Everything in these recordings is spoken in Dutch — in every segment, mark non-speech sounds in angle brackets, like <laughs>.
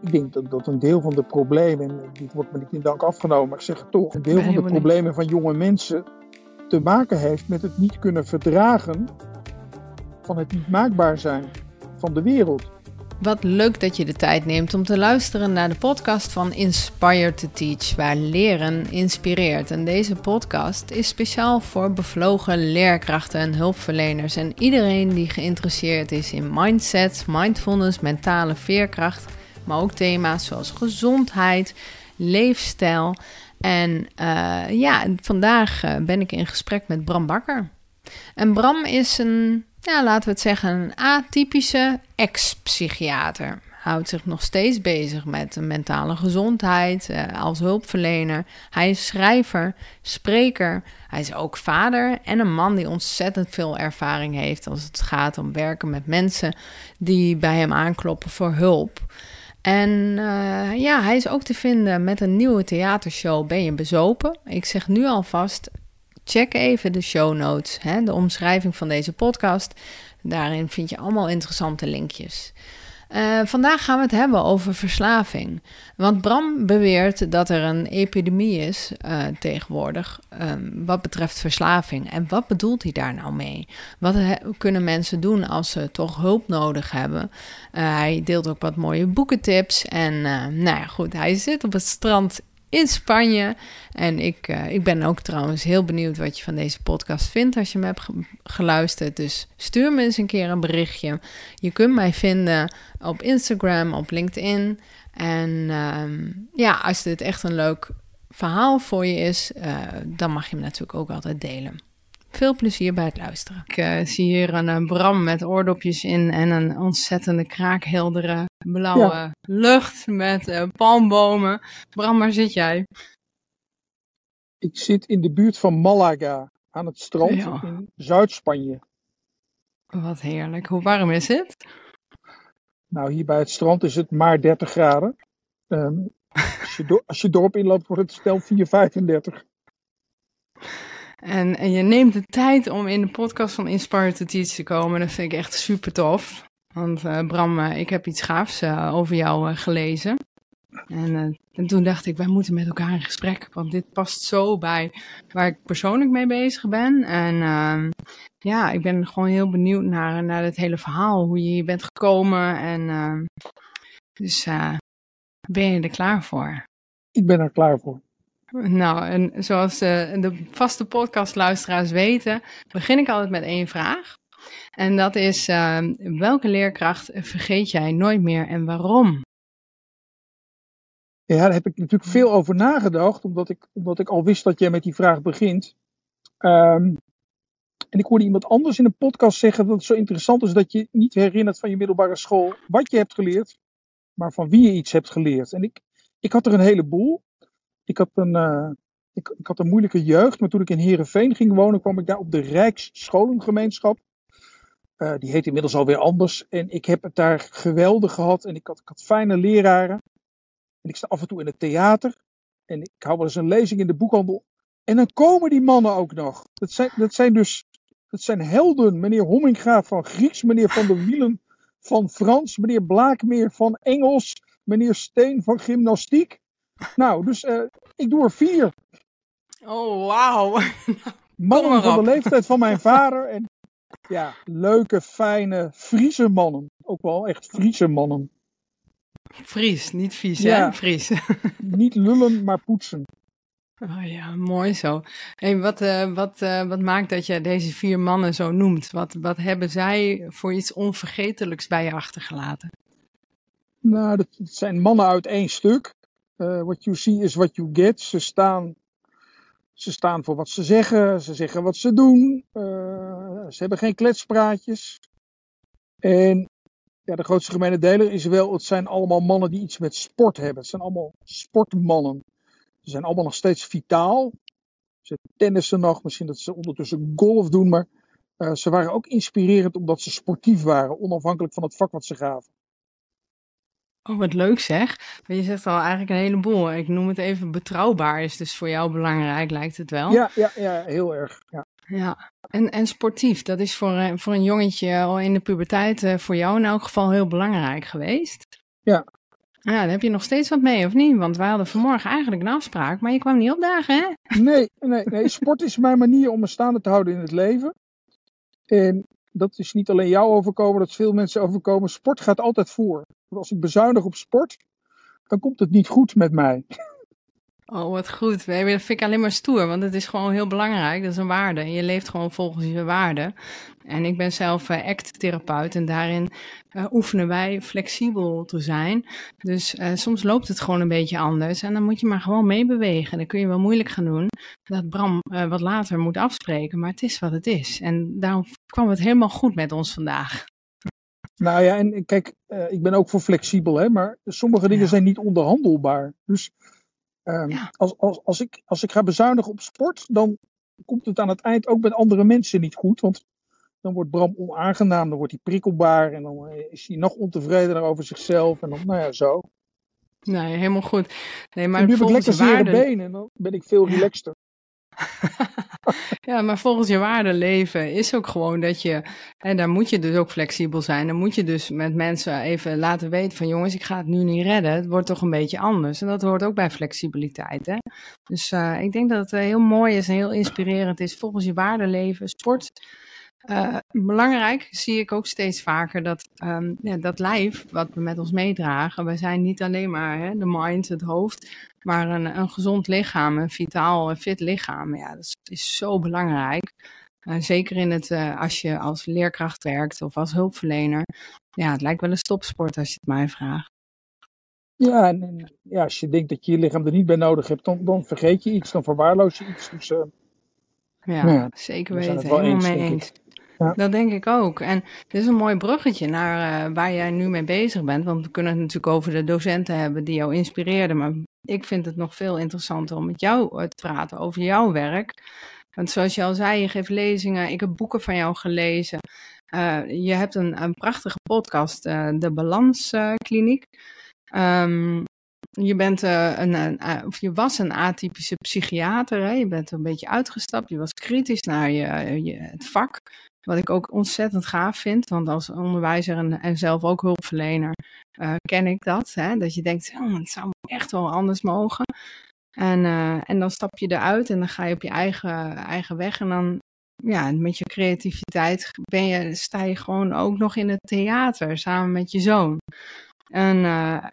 ik denk dat, dat een deel van de problemen, en dit wordt me niet in dank afgenomen, maar ik zeg het toch, een deel van de problemen van jonge mensen te maken heeft met het niet kunnen verdragen van het niet maakbaar zijn van de wereld. Wat leuk dat je de tijd neemt om te luisteren naar de podcast van Inspire to Teach, waar leren inspireert. En deze podcast is speciaal voor bevlogen leerkrachten en hulpverleners en iedereen die geïnteresseerd is in mindset, mindfulness, mentale veerkracht, maar ook thema's zoals gezondheid, leefstijl. En uh, ja, vandaag uh, ben ik in gesprek met Bram Bakker. En Bram is een ja, laten we het zeggen, een atypische ex-psychiater. Houdt zich nog steeds bezig met mentale gezondheid uh, als hulpverlener. Hij is schrijver, spreker. Hij is ook vader en een man die ontzettend veel ervaring heeft als het gaat om werken met mensen die bij hem aankloppen voor hulp. En uh, ja, hij is ook te vinden met een nieuwe theatershow Ben je bezopen? Ik zeg nu alvast, check even de show notes, hè, de omschrijving van deze podcast. Daarin vind je allemaal interessante linkjes. Uh, vandaag gaan we het hebben over verslaving. Want Bram beweert dat er een epidemie is uh, tegenwoordig um, wat betreft verslaving. En wat bedoelt hij daar nou mee? Wat kunnen mensen doen als ze toch hulp nodig hebben? Uh, hij deelt ook wat mooie boekentips. En nou ja, goed, hij zit op het strand in Spanje. En ik, uh, ik ben ook trouwens heel benieuwd wat je van deze podcast vindt als je me hebt geluisterd. Dus stuur me eens een keer een berichtje. Je kunt mij vinden op Instagram, op LinkedIn. En uh, ja, als dit echt een leuk verhaal voor je is, uh, dan mag je hem natuurlijk ook altijd delen. Veel plezier bij het luisteren. Ik uh, zie hier een uh, Bram met oordopjes in en een ontzettende kraakheldere blauwe ja. lucht met uh, palmbomen. Bram, waar zit jij? Ik zit in de buurt van Malaga aan het strand ja. in Zuid-Spanje. Wat heerlijk. Hoe warm is het? Nou, hier bij het strand is het maar 30 graden. Um, <laughs> als, je als je dorp inloopt, wordt het stel 4, 35. En, en je neemt de tijd om in de podcast van Inspire to Teach te komen. Dat vind ik echt super tof. Want uh, Bram, uh, ik heb iets gaafs uh, over jou gelezen. En, en, toen dacht ik, wij moeten met elkaar in gesprek. Want dit past zo bij waar ik persoonlijk mee bezig ben. En ehm, ja, ik ben gewoon heel benieuwd naar, naar het hele verhaal. Hoe je hier bent gekomen. En ehm, dus ben je er klaar voor? Ik ben er klaar voor. Nou, en zoals de, de vaste podcastluisteraars weten, begin ik altijd met één vraag. En dat is, uh, welke leerkracht vergeet jij nooit meer en waarom? Ja, daar heb ik natuurlijk veel over nagedacht, omdat ik, omdat ik al wist dat jij met die vraag begint. Um, en ik hoorde iemand anders in een podcast zeggen dat het zo interessant is dat je niet herinnert van je middelbare school wat je hebt geleerd, maar van wie je iets hebt geleerd. En ik, ik had er een heleboel. Ik had een, uh, ik, ik, had een moeilijke jeugd, maar toen ik in Heerenveen ging wonen, kwam ik daar op de Rijksscholengemeenschap. Uh, die heet inmiddels alweer anders. En ik heb het daar geweldig gehad. En ik had, ik had fijne leraren. En ik sta af en toe in het theater. En ik hou wel eens een lezing in de boekhandel. En dan komen die mannen ook nog. Dat zijn, dat zijn dus dat zijn helden. Meneer Homminga van Grieks, meneer Van der Wielen van Frans, meneer Blaakmeer van Engels, meneer Steen van Gymnastiek. Nou, dus uh, ik doe er vier. Oh, wauw. <laughs> Mannen van de leeftijd van mijn <laughs> vader. En ja, leuke, fijne Friese mannen. Ook wel echt Friese mannen. Fries, niet vies, ja. hè? Fries. <laughs> niet lullen, maar poetsen. Oh ja, mooi zo. Hey, wat, uh, wat, uh, wat maakt dat je deze vier mannen zo noemt? Wat, wat hebben zij voor iets onvergetelijks bij je achtergelaten? Nou, dat zijn mannen uit één stuk. Uh, what you see is what you get. Ze staan, ze staan voor wat ze zeggen. Ze zeggen wat ze doen. Uh, ze hebben geen kletspraatjes. En ja, de grootste gemene deler is wel, het zijn allemaal mannen die iets met sport hebben. Het zijn allemaal sportmannen. Ze zijn allemaal nog steeds vitaal. Ze tennissen nog, misschien dat ze ondertussen golf doen, maar uh, ze waren ook inspirerend omdat ze sportief waren, onafhankelijk van het vak wat ze gaven. Oh, wat leuk zeg. Maar je zegt al eigenlijk een heleboel. Ik noem het even betrouwbaar is dus voor jou belangrijk, lijkt het wel. Ja, ja, ja heel erg. Ja. ja. En, en sportief, dat is voor, voor een jongetje al in de puberteit uh, voor jou in elk geval heel belangrijk geweest. Ja. Ja, daar heb je nog steeds wat mee, of niet? Want wij hadden vanmorgen eigenlijk een afspraak, maar je kwam niet opdagen, hè? Nee, nee, nee. Sport is mijn manier om me staande te houden in het leven. En dat is niet alleen jou overkomen, dat is veel mensen overkomen. Sport gaat altijd voor. Als ik bezuinig op sport, dan komt het niet goed met mij. Oh, wat goed. Dat vind ik alleen maar stoer, want het is gewoon heel belangrijk. Dat is een waarde. Je leeft gewoon volgens je waarden. En ik ben zelf uh, act-therapeut en daarin uh, oefenen wij flexibel te zijn. Dus uh, soms loopt het gewoon een beetje anders en dan moet je maar gewoon meebewegen. Dan kun je wel moeilijk gaan doen dat Bram wat later moet afspreken, maar het is wat het is. En daarom kwam het helemaal goed met ons vandaag. Nou ja, en kijk, ik ben ook voor flexibel, hè, maar sommige dingen ja. zijn niet onderhandelbaar. Dus ja. als, als, als, ik, als ik ga bezuinigen op sport, dan komt het aan het eind ook met andere mensen niet goed. Want dan wordt Bram onaangenaam, dan wordt hij prikkelbaar en dan is hij nog ontevredener over zichzelf. En dan, nou ja, zo. Nee, helemaal goed. Nee, maar en nu heb ik lekker zere benen en dan ben ik veel relaxter. <laughs> <laughs> ja, maar volgens je waarde leven is ook gewoon dat je, en daar moet je dus ook flexibel zijn. Dan moet je dus met mensen even laten weten van jongens, ik ga het nu niet redden. Het wordt toch een beetje anders. En dat hoort ook bij flexibiliteit. Hè? Dus uh, ik denk dat het heel mooi is en heel inspirerend is. Volgens je waarde leven, sport. Uh, belangrijk zie ik ook steeds vaker dat um, ja, dat lijf wat we met ons meedragen, we zijn niet alleen maar hè, de mind, het hoofd, maar een, een gezond lichaam, een vitaal, een fit lichaam. Ja, dat is, is zo belangrijk. Uh, zeker in het, uh, als je als leerkracht werkt of als hulpverlener. Ja, het lijkt wel een stopsport als je het mij vraagt. Ja, en, ja, als je denkt dat je je lichaam er niet bij nodig hebt, dan, dan vergeet je iets, dan verwaarloos je iets. Dus, ja, ja, zeker weten. Helemaal mee eens. Dat denk ik ook. En dit is een mooi bruggetje naar uh, waar jij nu mee bezig bent. Want we kunnen het natuurlijk over de docenten hebben die jou inspireerden. Maar ik vind het nog veel interessanter om met jou te praten over jouw werk. Want zoals je al zei, je geeft lezingen. Ik heb boeken van jou gelezen. Uh, je hebt een, een prachtige podcast, de Balanskliniek. Um, je, bent, een, een, of je was een atypische psychiater. Hè? Je bent een beetje uitgestapt. Je was kritisch naar je, je, het vak. Wat ik ook ontzettend gaaf vind, want als onderwijzer en, zelf ook hulpverlener uh, ken ik dat. Hè? Dat je denkt, oh, het zou echt wel anders mogen. En, uh, en dan stap je eruit en dan ga je op je eigen, eigen weg. En dan, ja, met je creativiteit ben je, sta je gewoon ook nog in het theater samen met je zoon. En, uh,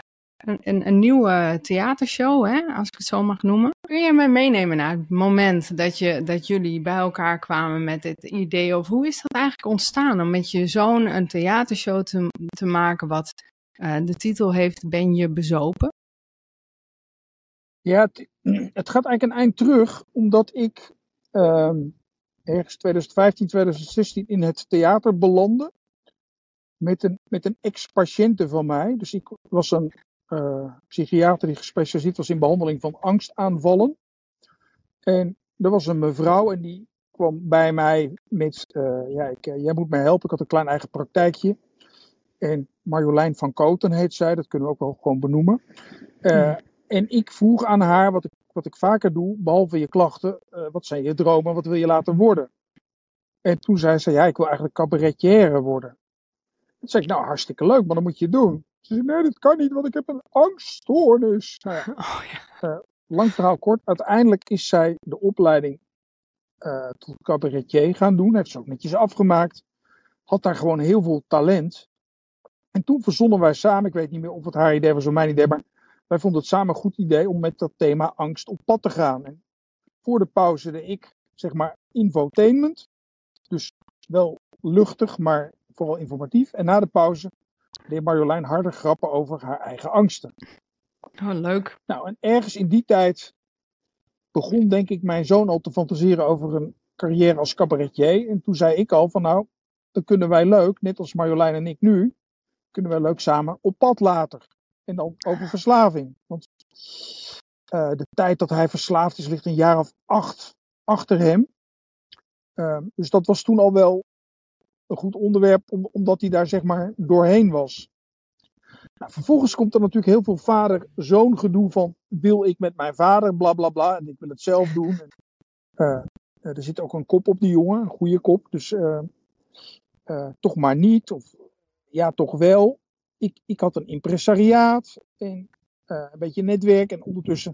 een, een, nieuwe theatershow, hè, als ik het zo mag noemen. Kun je me meenemen naar het moment dat, je, dat jullie bij elkaar kwamen met dit idee? Of hoe is dat eigenlijk ontstaan om met je zoon een theatershow te, maken wat uh, de titel heeft Ben je bezopen? Ja, het, gaat eigenlijk een eind terug, omdat ik uh, ergens 2015, 2016 in het theater belandde met een, met een ex-patiënte van mij. Dus ik was een uh, psychiater die gespecialiseerd was in behandeling van angstaanvallen. En er was een mevrouw en die kwam bij mij met, uh, ja, ik, uh, jij moet mij helpen. Ik had een klein eigen praktijkje. En Marjolein van Koten heet zij, dat kunnen we ook wel gewoon benoemen. Ja. En ik vroeg aan haar, wat ik, wat ik vaker doe, behalve je klachten, wat zijn je dromen, wat wil je laten worden? En toen zei ze, ja, ik wil eigenlijk cabaretière worden. Toen zei ik, nou hartstikke leuk, maar dan moet je het doen. Ze zei, nee, dat kan niet, want ik heb een angststoornis. <laughs> Nou ja, oh, ja. Uh, lang verhaal kort. Uiteindelijk is zij de opleiding uh, tot cabaretier gaan doen. Heeft ze ook netjes afgemaakt. Had daar gewoon heel veel talent. En toen verzonnen wij samen, ik weet niet meer of het haar idee was of mijn idee, maar wij vonden het samen een goed idee om met dat thema angst op pad te gaan. En voor de pauze de ik, zeg maar, infotainment. Dus wel luchtig, maar vooral informatief. En na de pauze deed Marjolein harde grappen over haar eigen angsten. Oh, leuk. Nou, en ergens in die tijd begon denk ik mijn zoon al te fantaseren over een carrière als cabaretier. En toen zei ik al van nou, dan kunnen wij leuk, net als Marjolein en ik nu, kunnen wij leuk samen op pad later. En dan over verslaving. Want uh, de tijd dat hij verslaafd is ligt een jaar of acht achter hem. Uh, dus dat was toen al wel een goed onderwerp, omdat hij daar zeg maar doorheen was. Nou, vervolgens komt er natuurlijk heel veel vader-zoon gedoe van wil ik met mijn vader, bla bla bla, en ik wil het zelf doen. En, uh, er zit ook een kop op die jongen, een goede kop, dus uh, toch maar niet, of ja, toch wel. ik, ik had een impresariaat en een beetje netwerk. En ondertussen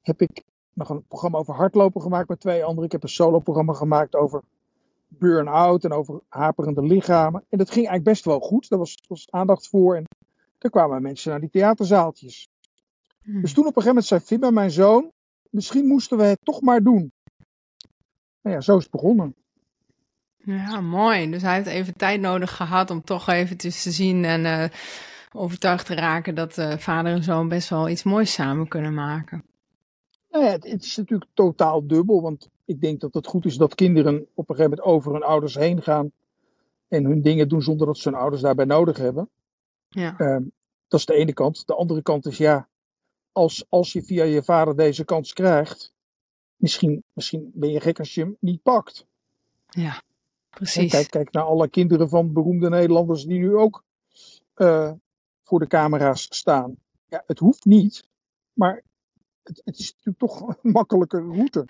heb ik nog een programma over hardlopen gemaakt met twee anderen. Ik heb een solo-programma gemaakt over burn-out en over haperende lichamen. En dat ging eigenlijk best wel goed. Daar was, was aandacht voor. En er kwamen mensen naar die theaterzaaltjes. Hmm. Dus toen op een gegeven moment zei Fibba, mijn zoon, misschien moesten we het toch maar doen. Nou ja, zo is het begonnen. Ja, mooi. Dus hij heeft even tijd nodig gehad om toch eventjes te zien en uh, overtuigd te raken dat uh, vader en zoon best wel iets moois samen kunnen maken. Nou ja, het, het, is natuurlijk totaal dubbel, want ik denk dat het goed is dat kinderen op een gegeven moment over hun ouders heen gaan en hun dingen doen zonder dat ze hun ouders daarbij nodig hebben. Ja. Um, dat is de ene kant. De andere kant is ja, als, als je via je vader deze kans krijgt, misschien, misschien ben je gek als je hem niet pakt. Ja, precies. kijk, kijk naar alle kinderen van beroemde Nederlanders die nu ook uh, voor de camera's staan. Ja, het hoeft niet, maar het, het is natuurlijk toch een makkelijke route.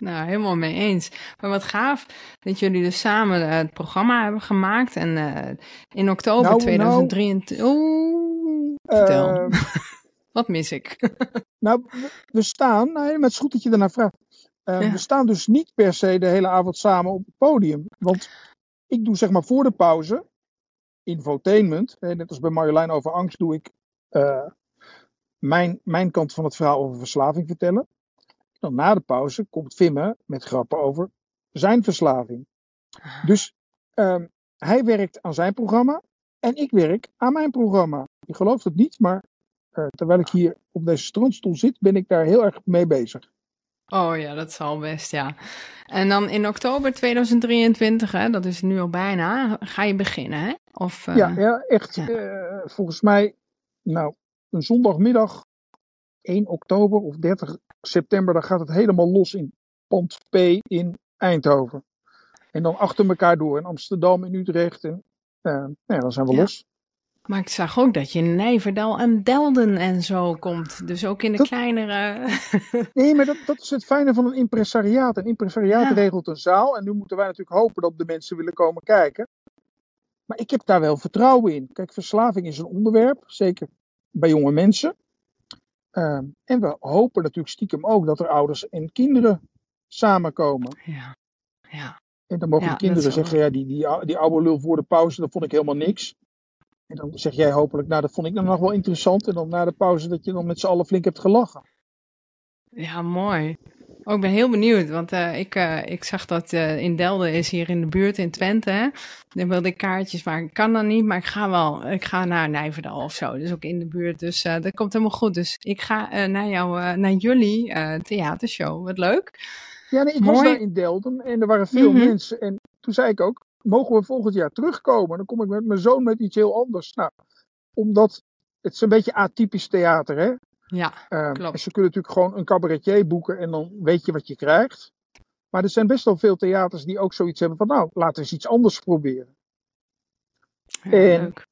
Nou, helemaal mee eens. Maar wat gaaf dat jullie dus samen uh, het programma hebben gemaakt. En uh, in oktober nou, 2023. Nou, Oeh, vertel. Uh, <laughs> wat mis ik? <laughs> nou, we, staan, nou, met het is goed dat je ernaar vraagt. Ja. We staan dus niet per se de hele avond samen op het podium. Want ik doe zeg maar voor de pauze, infotainment, net als bij Marjolein over angst, doe ik mijn, mijn kant van het verhaal over verslaving vertellen. Dan na de pauze komt Vimme met grappen over zijn verslaving. Dus um, hij werkt aan zijn programma en ik werk aan mijn programma. Je gelooft het niet, maar uh, terwijl ik hier op deze strandstoel zit, ben ik daar heel erg mee bezig. Oh ja, dat zal best, ja. En dan in oktober 2023, hè, dat is nu al bijna, ga je beginnen, hè? Of, uh... ja, ja, echt. Ja. Uh, volgens mij, nou, een zondagmiddag 1 oktober of 30 september, dan gaat het helemaal los in Pand P in Eindhoven. En dan achter elkaar door in Amsterdam, in Utrecht. En uh, nou ja, dan zijn we ja. los. Maar ik zag ook dat je in Nijverdal en Delden en zo komt. Dus ook in de dat... kleinere. <laughs> nee, maar dat, dat, is het fijne van een impresariaat. Een impresariaat ja. regelt een zaal. En nu moeten wij natuurlijk hopen dat de mensen willen komen kijken. Maar ik heb daar wel vertrouwen in. Kijk, verslaving is een onderwerp. Zeker bij jonge mensen. Uh, en we hopen natuurlijk stiekem ook dat er ouders en kinderen samenkomen. Ja. ja. En dan mogen ja, de kinderen zeggen, ja, die, die, die oude lul voor de pauze, dat vond ik helemaal niks. En dan zeg jij hopelijk, nou dat vond ik dan nog wel interessant. En dan na de pauze dat je dan met z'n allen flink hebt gelachen. Ja, mooi. Oh, ik ben heel benieuwd, want uh, ik, uh, ik zag dat uh, in Delden is hier in de buurt in Twente. Hè? Dan wilde ik kaartjes, maar ik kan dan niet. Maar ik ga wel, ik ga naar Nijverdal of zo. Dus ook in de buurt. Dus dat komt helemaal goed. Dus ik ga naar jou, naar jullie theatershow. Wat leuk. Ja, nee, ik Mooi. was daar in Delden en er waren veel mm -hmm. mensen. En toen zei ik ook, mogen we volgend jaar terugkomen? Dan kom ik met mijn zoon met iets heel anders. Nou, omdat het is een beetje atypisch theater, hè? Ja, um, klopt. Ze kunnen natuurlijk gewoon een cabaretier boeken en dan weet je wat je krijgt. Maar er zijn best wel veel theaters die ook zoiets hebben van, nou, laten we eens iets anders proberen. Ja, en, leuk.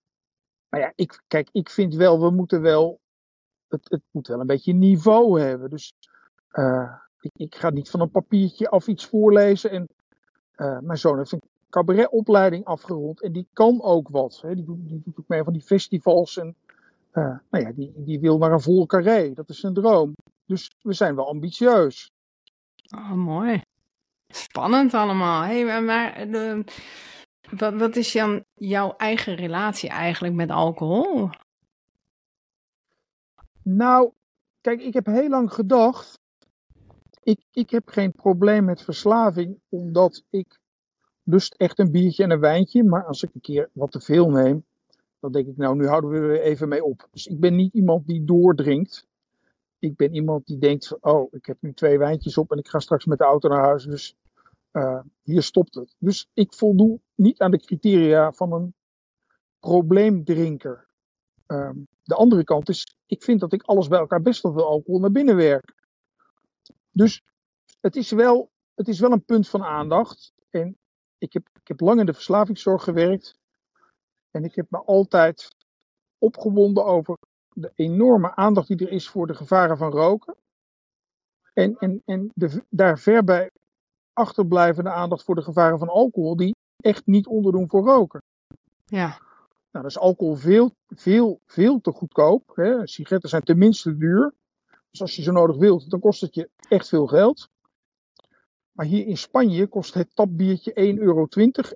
Maar ja, ik, kijk, ik vind wel, we moeten wel, het, het moet wel een beetje niveau hebben. Dus uh, ik, ik, ga niet van een papiertje af iets voorlezen. En uh, mijn zoon heeft een cabaretopleiding afgerond en die kan ook wat. Hè. Die, doet, die doet ook mee van die festivals en uh, nou ja, die, die wil naar een vol carré. Dat is een droom. Dus we zijn wel ambitieus. Oh, mooi. Spannend allemaal. Hey, maar de, wat, wat is dan jouw eigen relatie eigenlijk met alcohol? Nou, kijk, ik heb heel lang gedacht. Ik, ik heb geen probleem met verslaving, omdat ik lust echt een biertje en een wijntje. Maar als ik een keer wat te veel neem, dan denk ik, nou, nu houden we er even mee op. Dus ik ben niet iemand die doordringt. Ik ben iemand die denkt, oh, ik heb nu twee wijntjes op en ik ga straks met de auto naar huis. Dus uh, hier stopt het. Dus ik voldoe niet aan de criteria van een probleemdrinker. Um, de andere kant is, ik vind dat ik alles bij elkaar best wel veel alcohol naar binnen werk. Dus het is wel, het is wel een punt van aandacht. En ik heb, ik heb lang in de verslavingszorg gewerkt. En ik heb me altijd opgewonden over de enorme aandacht die er is voor de gevaren van roken. En, en, en de, daar ver bij achterblijvende aandacht voor de gevaren van alcohol, die echt niet onderdoen voor roken. Ja. Nou, dat is alcohol veel, veel, veel te goedkoop. Hè. Sigaretten zijn tenminste duur. Dus als je zo nodig wilt, dan kost het je echt veel geld. Maar hier in Spanje kost het tapbiertje 1,20 euro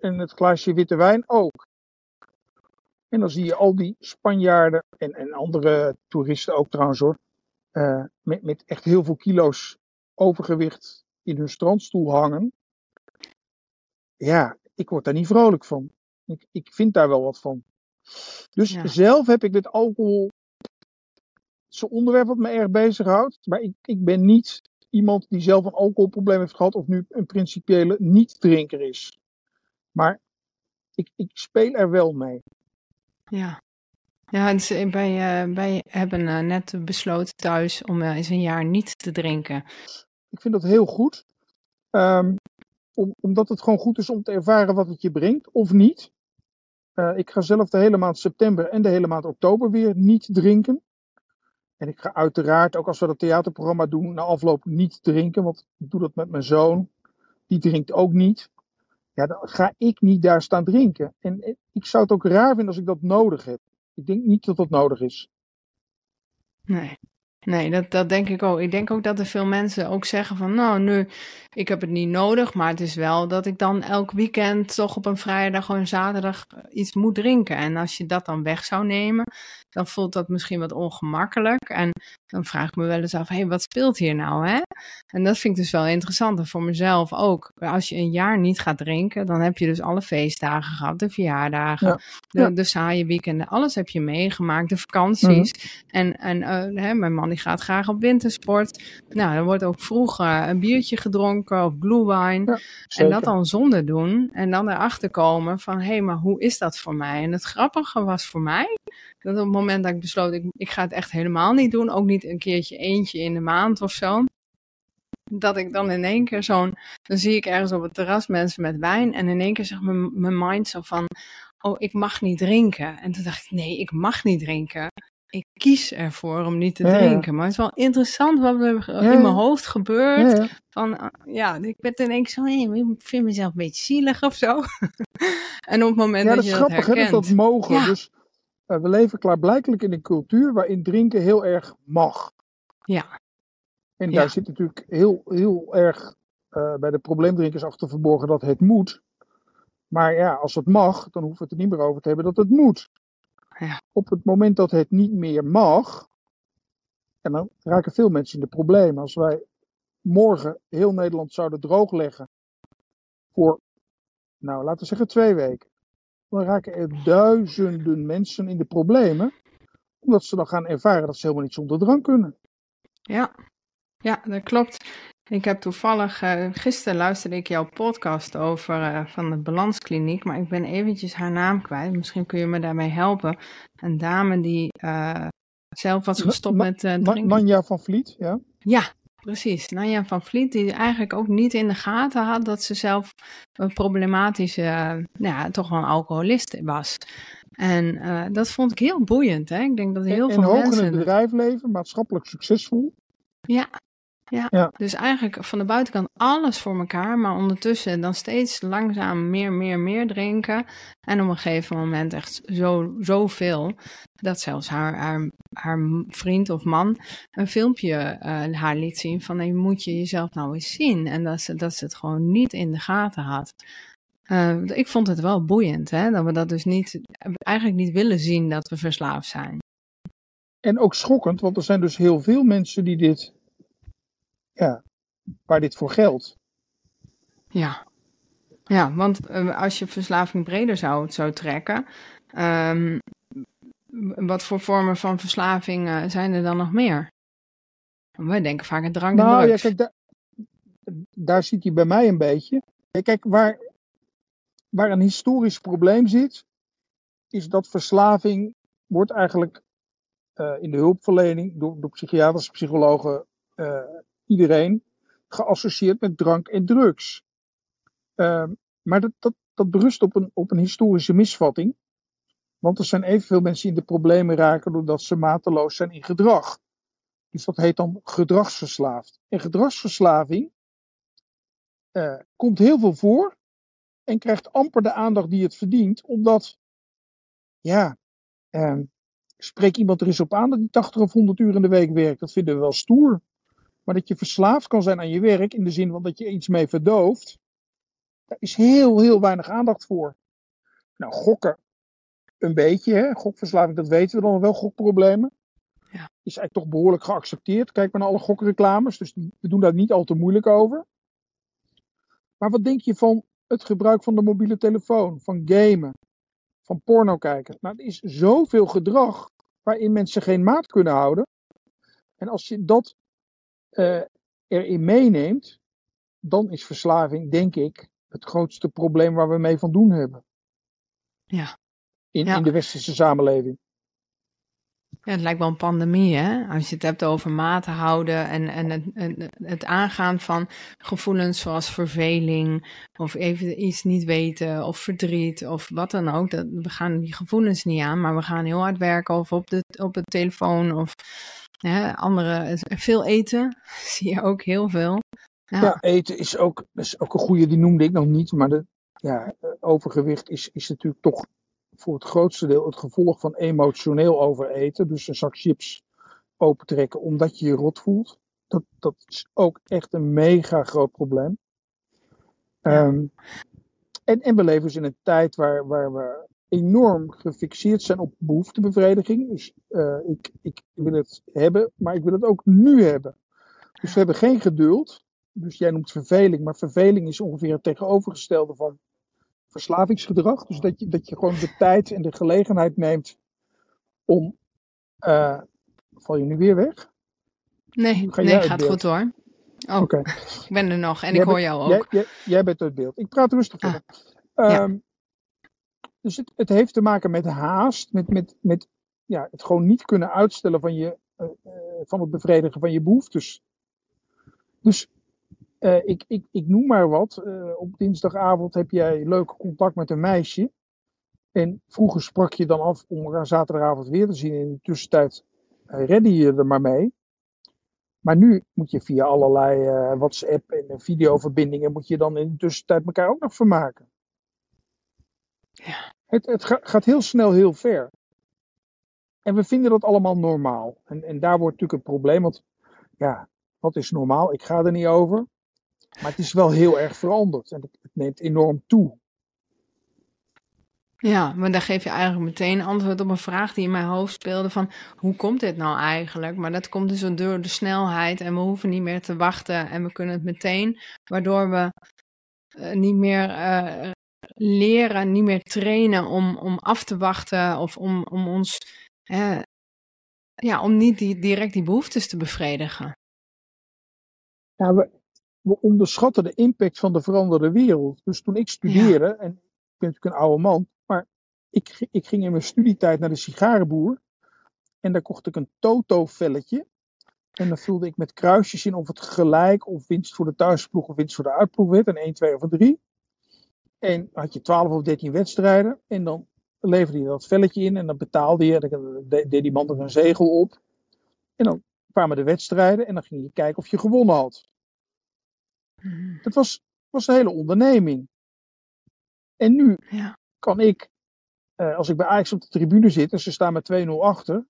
en het glaasje witte wijn ook. En dan zie je al die Spanjaarden en, en andere toeristen ook trouwens hoor. Uh, met, met echt heel veel kilo's overgewicht in hun strandstoel hangen. Ja, ik word daar niet vrolijk van. Ik, ik vind daar wel wat van. Dus Ja. zelf heb ik dit alcohol. Zo'n onderwerp wat me erg bezighoudt. Maar ik, ik ben niet iemand die zelf een alcoholprobleem heeft gehad. of nu een principiële niet-drinker is. Maar ik, ik speel er wel mee. Ja. Ja, dus wij, eh, wij hebben eh, net besloten thuis om eh, eens een jaar niet te drinken. Ik vind dat heel goed. Ehm, om, omdat het gewoon goed is om te ervaren wat het je brengt, of niet. Ik ga zelf de hele maand september en de hele maand oktober weer niet drinken. En ik ga uiteraard, ook als we dat theaterprogramma doen, na afloop niet drinken. Want ik doe dat met mijn zoon. Die drinkt ook niet. Ja, dan ga ik niet daar staan drinken. En eh, ik zou het ook raar vinden als ik dat nodig heb. Ik denk niet dat dat nodig is. Nee. Nee, dat, dat denk ik ook. Ik denk ook dat er veel mensen ook zeggen van, nou, nu, ik heb het niet nodig, maar het is wel dat ik dan elk weekend toch op een vrijdag of een zaterdag iets moet drinken. En als je dat dan weg zou nemen, dan voelt dat misschien wat ongemakkelijk. En dan vraag ik me wel eens af, hé, hey, wat speelt hier nou, hè? En dat vind ik dus wel interessant. En voor mezelf ook. Als je een jaar niet gaat drinken, dan heb je dus alle feestdagen gehad, de verjaardagen, Ja. de, Ja. de saaie weekenden, alles heb je meegemaakt, de vakanties. En, en eh, hè, mijn man die gaat graag op wintersport. Nou, er wordt ook vroeg eh, een biertje gedronken of glühwein. Ja, En dat dan zonder doen. En dan erachter komen van, hé, hey, maar hoe is dat voor mij? En het grappige was voor mij, dat op het moment dat ik besloot, ik, ik ga het echt helemaal niet doen. Ook niet een keertje eentje in de maand of zo. Dat ik dan in één keer zo'n, dan zie ik ergens op het terras mensen met wijn. En in één keer zegt mijn, mijn mind zo van, oh, ik mag niet drinken. En toen dacht ik, nee, ik mag niet drinken. Ik kies ervoor om niet te Ja, ja. drinken. Maar het is wel interessant wat er Ja, in ja. mijn hoofd gebeurt. Ja, ja. Van, uh, ja, ik werd in één keer zo, hey, ik vind mezelf een beetje zielig of zo. <laughs> en op het moment Ja, dat dat je is dat grappig hè, herkent. dat dat mogen. Ja. Dus eh, we leven klaarblijkelijk in een cultuur waarin drinken heel erg mag. Ja, En Ja. daar zit natuurlijk heel, heel erg eh, bij de probleemdrinkers achter verborgen dat het moet. Maar ja, als het mag, dan hoeven we het er niet meer over te hebben dat het moet. Ja. Op het moment dat het niet meer mag, en dan raken veel mensen in de problemen. Als wij morgen heel Nederland zouden droogleggen voor, nou laten we zeggen twee weken. Dan raken er duizenden mensen in de problemen. Omdat ze dan gaan ervaren dat ze helemaal niet zonder drank kunnen. ja, ja, dat klopt. Ik heb toevallig, eh, gisteren luisterde ik jouw podcast over eh, van de Balanskliniek, maar ik ben eventjes haar naam kwijt. Misschien kun je me daarmee helpen. Een dame die eh, zelf was gestopt met drinken. Nanja van Vliet, ja. Ja, precies. Nanja van Vliet, die eigenlijk ook niet in de gaten had dat ze zelf een problematische, nou ja, toch wel een alcoholist was. En dat vond ik heel boeiend. Hè? Ik denk dat heel en, veel en hoog in mensen. het bedrijfsleven, maatschappelijk succesvol. Ja, ja. Ja. dus eigenlijk van de buitenkant alles voor elkaar, maar ondertussen dan steeds langzaam meer, meer, meer drinken. En op een gegeven moment echt zo, zoveel, dat zelfs haar, haar, haar vriend of man een filmpje eh, haar liet zien van, hey, moet je jezelf nou eens zien? En dat ze, dat ze het gewoon niet in de gaten had. Eh, ik vond het wel boeiend, hè? dat we dat dus niet, eigenlijk niet willen zien dat we verslaafd zijn. En ook schokkend, want er zijn dus heel veel mensen die dit, ja, waar dit voor geldt. Ja, ja want eh, als je verslaving breder zou, zou trekken, ehm, wat voor vormen van verslaving eh, zijn er dan nog meer? Wij denken vaak aan drank en Nou ja, kijk, daar, daar zit hij bij mij een beetje. Kijk, waar, waar een historisch probleem zit, is dat verslaving wordt eigenlijk uh, in de hulpverlening door, door psychiaters, psychologen, uh, iedereen geassocieerd met drank en drugs. Uh, maar dat, dat, berust op een, op een historische misvatting. Want er zijn evenveel mensen die in de problemen raken doordat ze mateloos zijn in gedrag. Dus dat heet dan gedragsverslaafd. En gedragsverslaving uh, komt heel veel voor en krijgt amper de aandacht die het verdient, omdat ja, eh, spreek iemand er eens op aan dat die 80 of 100 uur in de week werkt. Dat vinden we wel stoer. Maar dat je verslaafd kan zijn aan je werk, in de zin van dat je iets mee verdooft, daar is heel, heel weinig aandacht voor. Nou, gokken, een beetje, hè? gokverslaving, dat weten we dan wel, gokproblemen. Ja. Is eigenlijk toch behoorlijk geaccepteerd. Kijk maar naar alle gokreclames, dus we doen daar niet al te moeilijk over. Maar wat denk je van het gebruik van de mobiele telefoon, van gamen, van porno kijken? Nou, er is zoveel gedrag waarin mensen geen maat kunnen houden. En als je dat uh, erin meeneemt, dan is verslaving, denk ik, het grootste probleem waar we mee van doen hebben. Ja. In, in de westerse samenleving. Ja, het lijkt wel een pandemie, hè? Als je het hebt over maten houden en, en het, het, aangaan van gevoelens zoals verveling of even iets niet weten of verdriet of wat dan ook. Dat, we gaan die gevoelens niet aan, maar we gaan heel hard werken of op de, op de telefoon of hè, andere. Veel eten <laughs> zie je ook heel veel. Ja, ja eten is ook, is ook een goede, die noemde ik nog niet, maar de, ja, overgewicht is, is natuurlijk toch voor het grootste deel het gevolg van emotioneel overeten. Dus een zak chips opentrekken omdat je je rot voelt. Dat, dat is ook echt een mega groot probleem. Ehm, en, en we leven dus in een tijd waar, waar we enorm gefixeerd zijn op behoeftebevrediging. Dus uh, ik, ik wil het hebben, maar ik wil het ook nu hebben. Dus we hebben geen geduld. Dus jij noemt verveling, maar verveling is ongeveer het tegenovergestelde van verslavingsgedrag. Dus dat je, dat je gewoon de tijd en de gelegenheid neemt om. Uh, val je nu weer weg? Nee, nee gaat goed hoor. Oh, Oké. ik ben er nog en ik hoor jou ook. Jij, jij, bent uit beeld. Ik praat rustig ah, Dus het, het, heeft te maken met haast, met, met, met ja, het gewoon niet kunnen uitstellen van, je, uh, van het bevredigen van je behoeftes. Dus uh, ik, ik, ik noem maar wat. Op dinsdagavond heb jij leuk contact met een meisje. En vroeger sprak je dan af om elkaar zaterdagavond weer te zien. In de tussentijd redde je er maar mee. Maar nu moet je via allerlei WhatsApp en videoverbindingen moet je dan in de tussentijd elkaar ook nog vermaken. Ja. Het, het gaat heel snel heel ver. En we vinden dat allemaal normaal. En, en daar wordt natuurlijk een probleem. Want ja, wat is normaal? Ik ga er niet over. Maar het is wel heel erg veranderd en het neemt enorm toe. Ja, maar daar geef je eigenlijk meteen antwoord op een vraag die in mijn hoofd speelde van hoe komt dit nou eigenlijk? Maar dat komt dus door de snelheid en we hoeven niet meer te wachten en we kunnen het meteen, waardoor we uh, niet meer uh, leren, niet meer trainen om, om af te wachten of om, om ons, ja, om niet die, direct die behoeftes te bevredigen. Ja, we, we onderschatten de impact van de veranderde wereld. Dus toen ik studeerde, en ik ben natuurlijk een oude man, maar ik, ik ging in mijn studietijd naar de sigarenboer. En daar kocht ik een Toto-velletje. En dan vulde ik met kruisjes in of het gelijk of winst voor de thuisploeg of winst voor de uitploeg werd. En 1, 2 of 3. En had je 12 of 13 wedstrijden. En dan leverde je dat velletje in en dan betaalde je. Dan deed die man er een zegel op. En dan kwamen de wedstrijden en dan ging je kijken of je gewonnen had. Mhm. Het was, was een hele onderneming. En nu ja. kan ik, eh, als ik bij Ajax op de tribune zit en ze staan met 2-0 achter,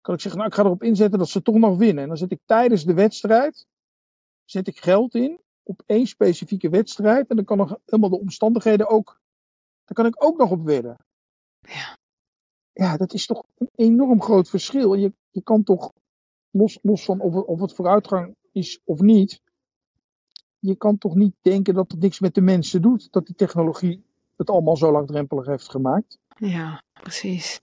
kan ik zeggen, nou ik ga erop inzetten dat ze toch nog winnen. En dan zet ik tijdens de wedstrijd, zet ik geld in op één specifieke wedstrijd. En dan kan nog helemaal de omstandigheden ook, daar kan ik ook nog op wedden. Ja. Ja, dat is toch een enorm groot verschil. Je, je kan toch, los, los van of of het vooruitgang is of niet, je kan toch niet denken dat het niks met de mensen doet, dat die technologie het allemaal zo langdrempelig heeft gemaakt. Ja, precies.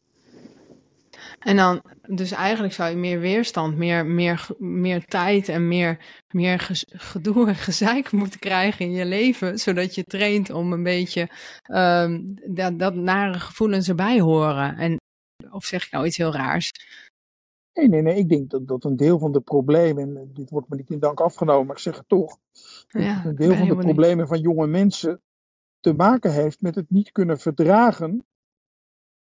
En dan, dus eigenlijk zou je meer weerstand, meer, meer, meer tijd en meer, meer gedoe en gezeik <laughs> moeten krijgen in je leven, zodat je traint om een beetje um, dat, dat nare gevoelens erbij horen. En, of zeg ik nou iets heel raars? Nee, nee, nee. Ik denk dat, dat een deel van de problemen, en dit wordt me niet in dank afgenomen, maar ik zeg het toch. Ja, een deel van de problemen van jonge mensen te maken heeft met het niet kunnen verdragen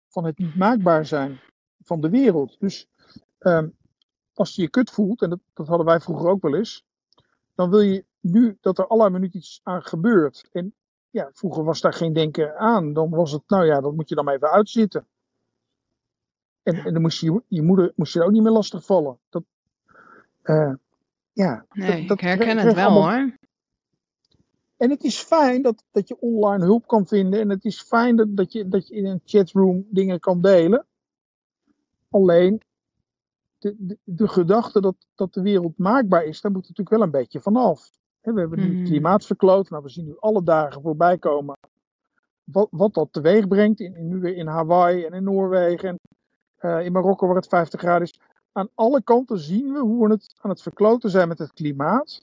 van het niet maakbaar zijn van de wereld. Dus um, als je je kut voelt, en dat, dat hadden wij vroeger ook wel eens, dan wil je nu dat er alle minuut iets aan gebeurt. En ja, vroeger was daar geen denken aan. Dan was het, nou ja, dat moet je dan maar even uitzitten. En, en dan moest je je moeder moest je ook niet meer lastig vallen. Dat, uh, ja, nee, dat, dat ik herken het wel hoor. En het is fijn dat, dat je online hulp kan vinden. En het is fijn dat, dat, je, dat je in een chatroom dingen kan delen. Alleen, de, de, de gedachte dat, dat de wereld maakbaar is, daar moet natuurlijk wel een beetje vanaf. We hebben nu mm. klimaat verkloot. Nou, we zien nu alle dagen voorbij komen wat, wat dat teweeg brengt. In, nu weer in Hawaii en in Noorwegen en uh, in Marokko waar het 50 graden is. Aan alle kanten zien we hoe we het aan het verkloten zijn met het klimaat.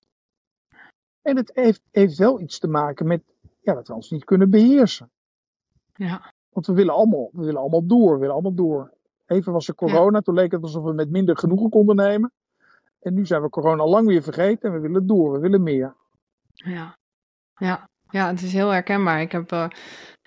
En het heeft, heeft wel iets te maken met ja, dat we ons niet kunnen beheersen. Ja. Want we willen allemaal, we willen allemaal door, we willen allemaal door. Even was er corona, toen leek het alsof we met minder genoegen konden nemen. En nu zijn we corona lang weer vergeten en we willen door, we willen meer. Ja, ja. ja het is heel herkenbaar. Ik heb uh,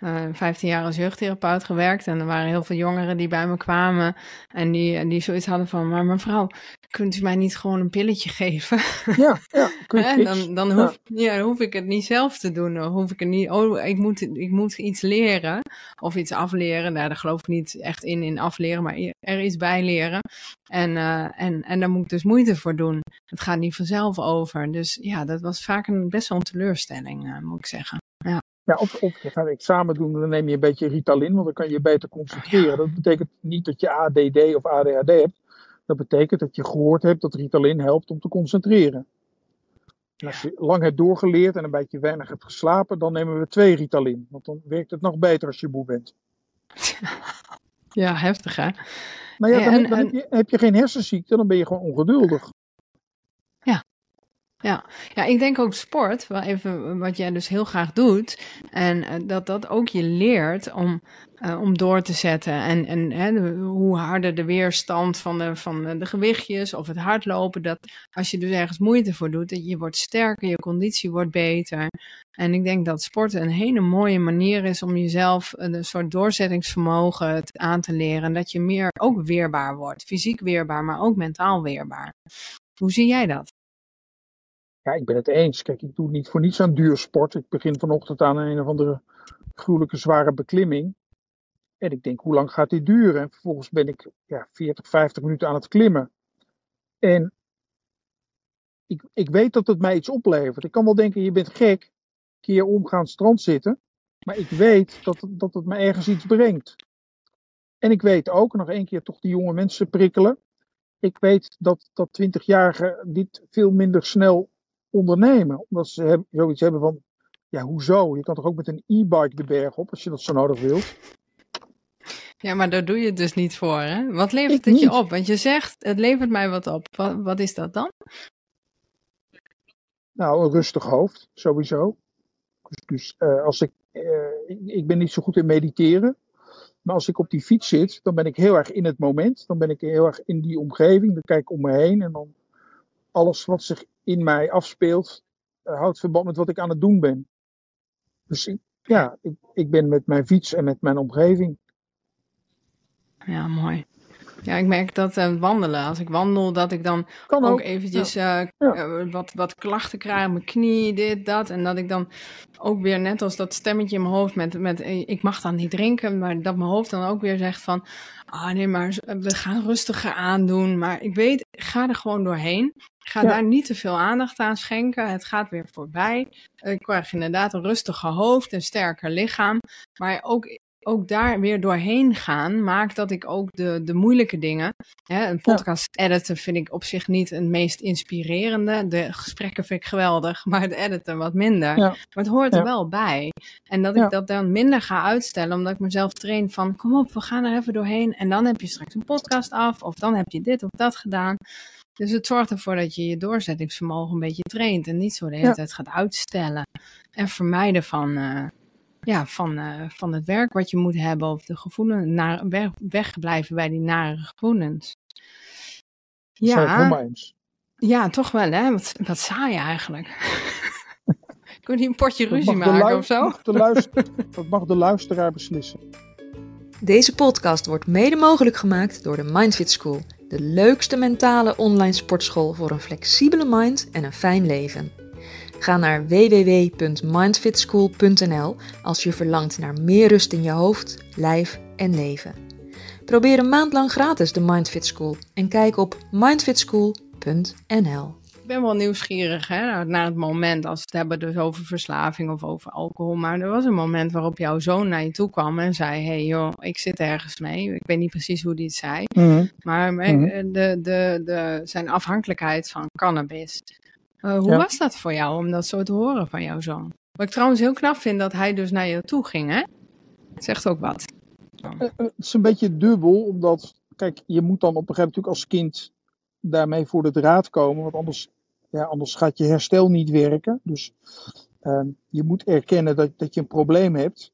uh, eh, 15 jaar als jeugdtherapeut gewerkt. En er waren heel veel jongeren die bij me kwamen. En die, die zoiets hadden van: Maar mevrouw, kunt u mij niet gewoon een pilletje geven? <laughs> Ja, ja. en dan, dan, hoef, ja. dan hoef ik het niet zelf te doen. Dan hoef ik het niet. Oh, ik moet, ik moet iets leren. Of iets afleren. Nou, daar geloof ik niet echt in, in afleren. Maar er iets bij leren. En, uh, en, en daar moet ik dus moeite voor doen. Het gaat niet vanzelf over. Dus ja, dat was vaak een best wel een teleurstelling, uh, moet ik zeggen. Ja. Of, of je gaat examen doen, dan neem je een beetje Ritalin, want dan kan je je beter concentreren. Dat betekent niet dat je ADD of ADHD hebt. Dat betekent dat je gehoord hebt dat Ritalin helpt om te concentreren. En als je lang hebt doorgeleerd en een beetje weinig hebt geslapen, dan nemen we twee Ritalin. Want dan werkt het nog beter als je moe bent. <laughs> Ja, heftig hè? Nou ja, dan, dan heb, je, heb je geen hersenziekte, dan ben je gewoon ongeduldig. Ja. ja, ik denk ook sport, wel even wat jij dus heel graag doet. En uh, dat dat ook je leert om, uh, om door te zetten. En, en hè, hoe harder de weerstand van de, van de gewichtjes of het hardlopen. Dat als je dus ergens moeite voor doet, dat je wordt sterker, je conditie wordt beter. En ik denk dat sport een hele mooie manier is om jezelf een soort doorzettingsvermogen aan te leren. En dat je meer ook weerbaar wordt. Fysiek weerbaar, maar ook mentaal weerbaar. Hoe zie jij dat? Ja, ik ben het eens. Kijk, ik doe niet voor niets aan duursport. Ik begin vanochtend aan een of andere gruwelijke zware beklimming. En ik denk, hoe lang gaat dit duren? En vervolgens ben ik ja, 40, 50 minuten aan het klimmen. En ik, ik weet dat het mij iets oplevert. Ik kan wel denken, je bent gek. Keer om gaan strand zitten. Maar ik weet dat, dat het me ergens iets brengt. En ik weet ook, nog één keer toch die jonge mensen prikkelen. Ik weet dat, dat 20-jarigen dit veel minder snel ondernemen. Omdat ze zoiets hebben van, ja, hoezo? Je kan toch ook met een e-bike de berg op als je dat zo nodig wilt? Ja, maar daar doe je het dus niet voor, hè? Wat levert het je op? Want je zegt, het levert mij wat op. Wat, wat is dat dan? Nou, een rustig hoofd, sowieso. Dus, dus uh, als ik, uh, ik, ik ben niet zo goed in mediteren. Maar als ik op die fiets zit, dan ben ik heel erg in het moment. Dan ben ik heel erg in die omgeving. Dan kijk ik om me heen en dan alles wat zich in mij afspeelt, uh, houdt verband met wat ik aan het doen ben. Dus ik, ja, ik, ik ben met mijn fiets en met mijn omgeving. Ja, mooi. Ja, ik merk dat uh, wandelen. Als ik wandel, dat ik dan ook, ook, eventjes ja. uh, wat, wat klachten krijg. Mijn knie, dit, dat. En dat ik dan ook weer net als dat stemmetje in mijn hoofd met, met ik mag dan niet drinken. Maar dat mijn hoofd dan ook weer zegt van, ah nee, maar we gaan rustiger aandoen. Maar ik weet, ga er gewoon doorheen. Ga daar niet te veel aandacht aan schenken. Het gaat weer voorbij. Ik krijg inderdaad een rustiger hoofd, een sterker lichaam. Maar ook ook daar weer doorheen gaan maakt dat ik ook de, de moeilijke dingen. Hè, een podcast editen vind ik op zich niet het meest inspirerende. De gesprekken vind ik geweldig, <laughs> maar het editen wat minder. Maar het hoort er wel bij. En dat ik dat dan minder ga uitstellen, omdat ik mezelf train van: kom op, we gaan er even doorheen. En dan heb je straks een podcast af, of dan heb je dit of dat gedaan. Dus het zorgt ervoor dat je je doorzettingsvermogen een beetje traint en niet zo de hele tijd gaat uitstellen. En vermijden van. Uh, ja, van, uh, van het werk wat je moet hebben of de gevoelens, naar, weg, wegblijven bij die nare gevoelens. Ja, ja, toch wel hè, wat, wat saai eigenlijk. <laughs> Kun je een potje ruzie maken of zo? Mag de luister, dat mag de luisteraar beslissen. Deze podcast wordt mede mogelijk gemaakt door de Mindfit School, de leukste mentale online sportschool voor een flexibele mind en een fijn leven. Ga naar www.mindfitschool.nl als je verlangt naar meer rust in je hoofd, lijf en leven. Probeer een maand lang gratis de Mindfit School en kijk op mindfitschool.nl. Ik ben wel nieuwsgierig hè, naar het moment als we het hebben dus over verslaving of over alcohol. Maar er was een moment waarop jouw zoon naar je toe kwam en zei: Hé hey joh, ik zit ergens mee. Ik weet niet precies hoe die het zei. Mhm. Maar Mhm. de, de, de, zijn afhankelijkheid van cannabis. Eh, hoe Ja. was dat voor jou om dat zo te horen van jouw zoon? Wat ik trouwens heel knap vind dat hij dus naar je toe ging, hè? Zegt ook wat. Eh, eh, Het is een beetje dubbel, omdat, kijk, je moet dan op een gegeven moment natuurlijk als kind daarmee voor de draad komen, want anders, ja, anders gaat je herstel niet werken. Dus ehm, je moet erkennen dat, dat je een probleem hebt.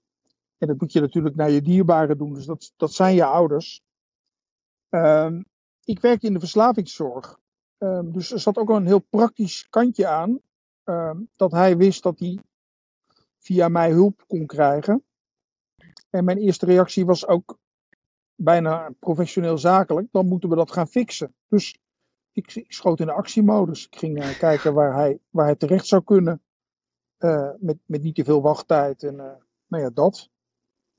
En dat moet je natuurlijk naar je dierbaren doen, dus dat, dat zijn je ouders. Ehm, ik werkte in de verslavingszorg, Ehm, dus er zat ook een heel praktisch kantje aan, ehm, dat hij wist dat hij via mij hulp kon krijgen. En mijn eerste reactie was ook bijna professioneel zakelijk. Dan moeten we dat gaan fixen. Dus ik, ik schoot in de actiemodus. Ik ging eh, kijken waar hij, waar hij terecht zou kunnen. eh, met, met niet te veel wachttijd. En eh, nou ja, dat.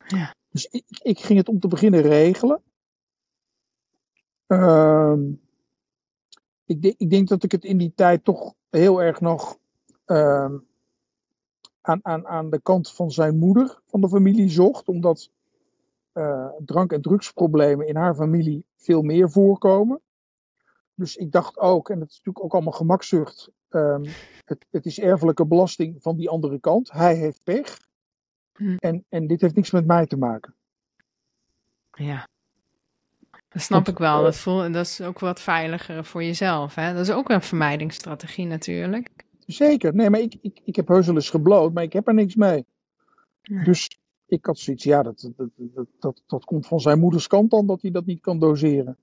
Ja. Dus ik, ik ging het om te beginnen regelen. Ehm, ik, denk- ik denk dat ik het in die tijd toch heel erg nog ehm, aan, aan, aan de kant van zijn moeder van de familie zocht. Omdat eh, drank- en drugsproblemen in haar familie veel meer voorkomen. Dus ik dacht ook, en dat is natuurlijk ook allemaal gemakzucht, ehm, het, het is erfelijke belasting van die andere kant. Hij heeft pech. Hm. En, en dit heeft niks met mij te maken. Ja. Dat snap ik wel. Dat, voel, dat is ook wat veiliger voor jezelf. Hè? Dat is ook een vermijdingsstrategie natuurlijk. Zeker, nee, maar ik, ik, ik heb heus wel eens gebloot, maar ik heb er niks mee. Nee. Dus ik had zoiets, ja, dat, dat, dat, dat, dat komt van zijn moeders kant dan, dat hij dat niet kan doseren.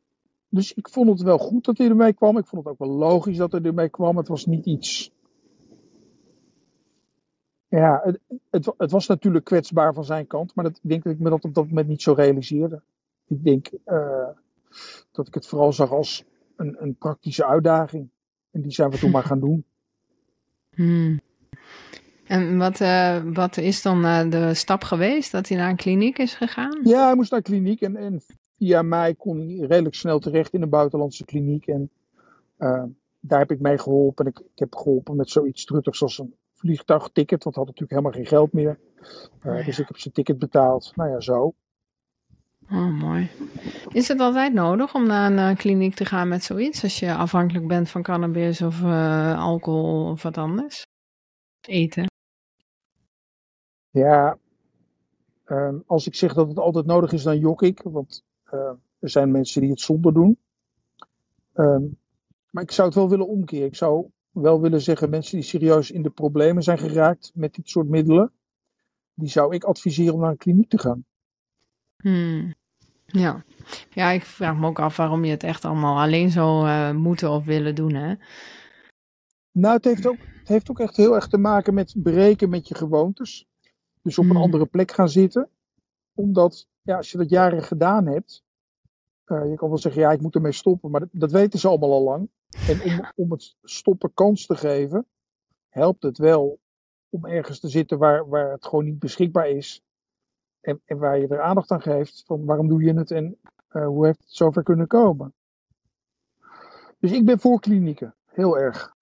Dus ik vond het wel goed dat hij ermee kwam. Ik vond het ook wel logisch dat hij ermee kwam. Het was niet iets. Ja, het, het, het was natuurlijk kwetsbaar van zijn kant, maar dat, ik denk dat ik me dat op dat moment niet zo realiseerde. Ik denk eh, dat ik het vooral zag als een, een praktische uitdaging. En die zijn we toen maar gaan doen. <laughs> Hmm. En wat, eh, wat is dan eh, de stap geweest dat hij naar een kliniek is gegaan? Ja, hij moest naar kliniek en, en via mij kon hij redelijk snel terecht in een buitenlandse kliniek. En daar heb ik mee geholpen. En ik, ik heb geholpen met zoiets truttigs als een vliegtuigticket, want hij had natuurlijk helemaal geen geld meer. Oh ja. Dus ik heb zijn ticket betaald. Nou ja, zo. Oh, mooi. Is het altijd nodig om naar een eh, kliniek te gaan met zoiets? Als je afhankelijk bent van cannabis of eh, alcohol of wat anders? Eten. Ja, ehm, als ik zeg dat het altijd nodig is, dan jok ik. Want eh, er zijn mensen die het zonder doen. Ehm, maar ik zou het wel willen omkeren. Ik zou wel willen zeggen, mensen die serieus in de problemen zijn geraakt met dit soort middelen, die zou ik adviseren om naar een kliniek te gaan. Hmm. Ja. ja, ik vraag me ook af waarom je het echt allemaal alleen zou eh, moeten of willen doen, hè? Nou, het heeft, ook, het heeft ook echt heel erg te maken met breken met je gewoontes. Dus op een Hmm. andere plek gaan zitten. Omdat, ja, als je dat jaren gedaan hebt, eh, je kan wel zeggen, ja, ik moet ermee stoppen, maar dat, dat weten ze allemaal al lang. En om, om het stoppen kans te geven, helpt het wel om ergens te zitten waar, waar het gewoon niet beschikbaar is. En, en waar je er aandacht aan geeft van waarom doe je het en eh, hoe heeft het zover kunnen komen. Dus ik ben voor klinieken, heel erg.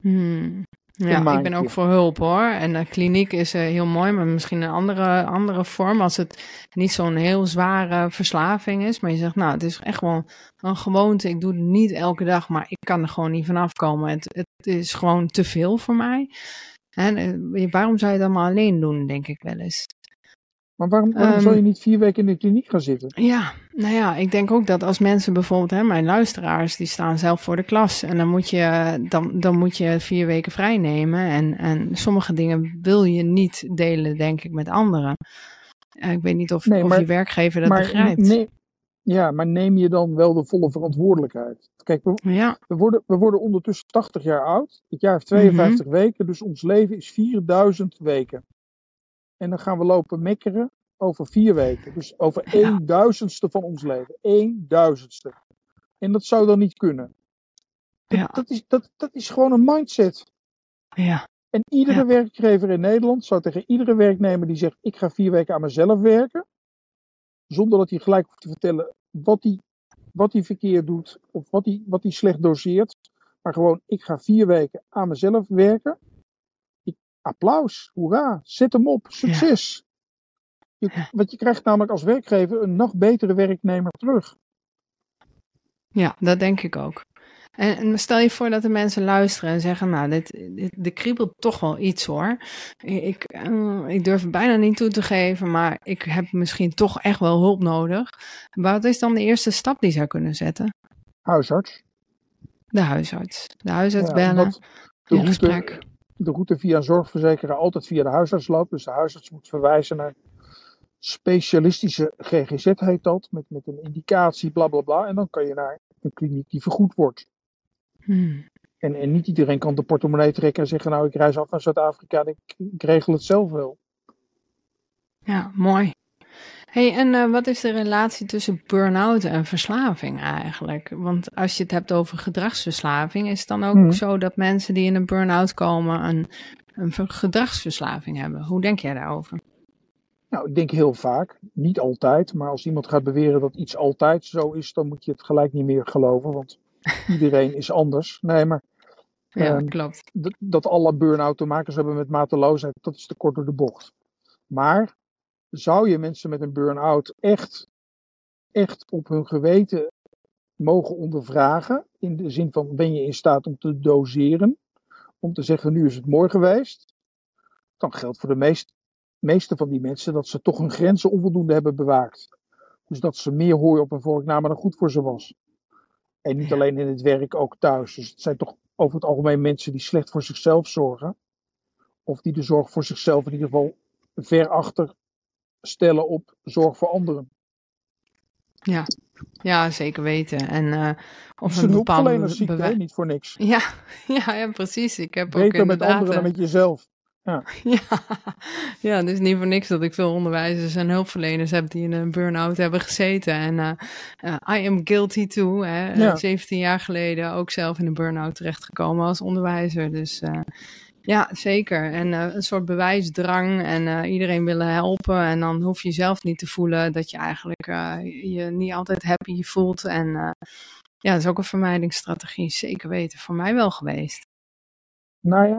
Hmm. Ja, Een ik ben ook voor hulp hoor. En de kliniek is eh, heel mooi, maar misschien een andere, andere vorm. Als het niet zo'n heel zware verslaving is. Maar je zegt, nou, het is echt wel een gewoonte. Ik doe het niet elke dag, maar ik kan er gewoon niet vanaf komen. Het, het is gewoon te veel voor mij. En eh, waarom zou je dat maar alleen doen, denk ik wel eens. Maar waarom, waarom Ehm, zou je niet vier weken in de kliniek gaan zitten? Ja, nou ja, ik denk ook dat als mensen bijvoorbeeld, hè, mijn luisteraars, die staan zelf voor de klas. En dan moet je, dan, dan moet je vier weken vrij nemen. En, en sommige dingen wil je niet delen, denk ik, met anderen. Ik weet niet of, Nee, of maar- je werkgever dat maar begrijpt. nee, ja, maar neem je dan wel de volle verantwoordelijkheid? Kijk, we, Ja, we, worden, we worden ondertussen 80 jaar oud. Het jaar heeft 52 Mhm. weken, dus ons leven is 4000 weken. En dan gaan we lopen mekkeren over vier weken. Dus over Ja. één duizendste van ons leven. Één duizendste. En dat zou dan niet kunnen. Dat, Ja. dat, is, dat, dat is gewoon een mindset. ja, En iedere Ja. werkgever in Nederland zou tegen iedere werknemer die zegt: Ik ga vier weken aan mezelf werken. Zonder dat hij gelijk hoeft te vertellen wat hij wat die verkeerd doet of wat hij wat die slecht doseert. Maar gewoon, ik ga vier weken aan mezelf werken. Applaus, hoera, zet hem op, succes. Je, want je krijgt namelijk als werkgever een nog betere werknemer terug. Ja, dat denk ik ook. En, stel je voor dat de mensen luisteren en zeggen, nou, dit, dit, dit kriebelt toch wel iets hoor. Ik, uh, ik durf het bijna niet toe te geven, maar ik heb misschien toch echt wel hulp nodig. Wat is dan de eerste stap die zij kunnen zetten? Huisarts. De huisarts. De huisarts ja, bellen, de route, gesprek. De route via een zorgverzekeraar altijd via de huisarts loopt. Dus de huisarts moet verwijzen naar specialistische GGZ heet dat, met, met een indicatie, bla bla bla. En dan kan je naar een kliniek die vergoed wordt. Hmm. En, en niet iedereen kan de portemonnee trekken en zeggen, nou ik reis af naar Zuid-Afrika en ik, ik, regel het zelf wel. Ja, mooi. Hey, en uh, wat is de relatie tussen burn-out en verslaving eigenlijk? Want als je het hebt over gedragsverslaving, is het dan ook hmm. zo dat mensen die in een burn-out komen een, een gedragsverslaving hebben? Hoe denk jij daarover? Nou, ik denk heel vaak, niet altijd, maar als iemand gaat beweren dat iets altijd zo is, dan moet je het gelijk niet meer geloven, want <laughs> iedereen is anders. Nee, maar ja, um, klopt. Dat alle burn-out te maken hebben met mateloosheid, dat is te kort door de bocht. Maar zou je mensen met een burn-out echt, echt op hun geweten mogen ondervragen, in de zin van ben je in staat om te doseren, om te zeggen nu is het mooi geweest, dan geldt voor de meeste meeste van die mensen dat ze toch hun grenzen onvoldoende hebben bewaakt. Dus dat ze meer hooi op hun vork namen dan goed voor ze was. En niet alleen in het werk, ook thuis. Dus het zijn toch over het algemeen mensen die slecht voor zichzelf zorgen. Of die de zorg voor zichzelf in ieder geval ver achter stellen op zorg voor anderen. Ja, ja zeker weten. En, uh, of een bepaalde ziekte, niet voor niks. Ja, <laughs> ja, ja, precies. Ik heb Beter ook met anderen dan met jezelf. Ja. <laughs> ja. ja, het is niet voor niks dat ik veel onderwijzers en hulpverleners heb die in een burn-out hebben gezeten. En uh, uh, I am guilty too. Hè. Ja. 17 jaar geleden ook zelf in een burn-out terechtgekomen als onderwijzer. Dus ja, zeker. En een soort bewijsdrang en iedereen willen helpen. En dan hoef je zelf niet te voelen dat je eigenlijk je niet altijd happy voelt. En ja, dat is ook een vermijdingsstrategie, zeker weten. Voor mij wel geweest. Nou ja,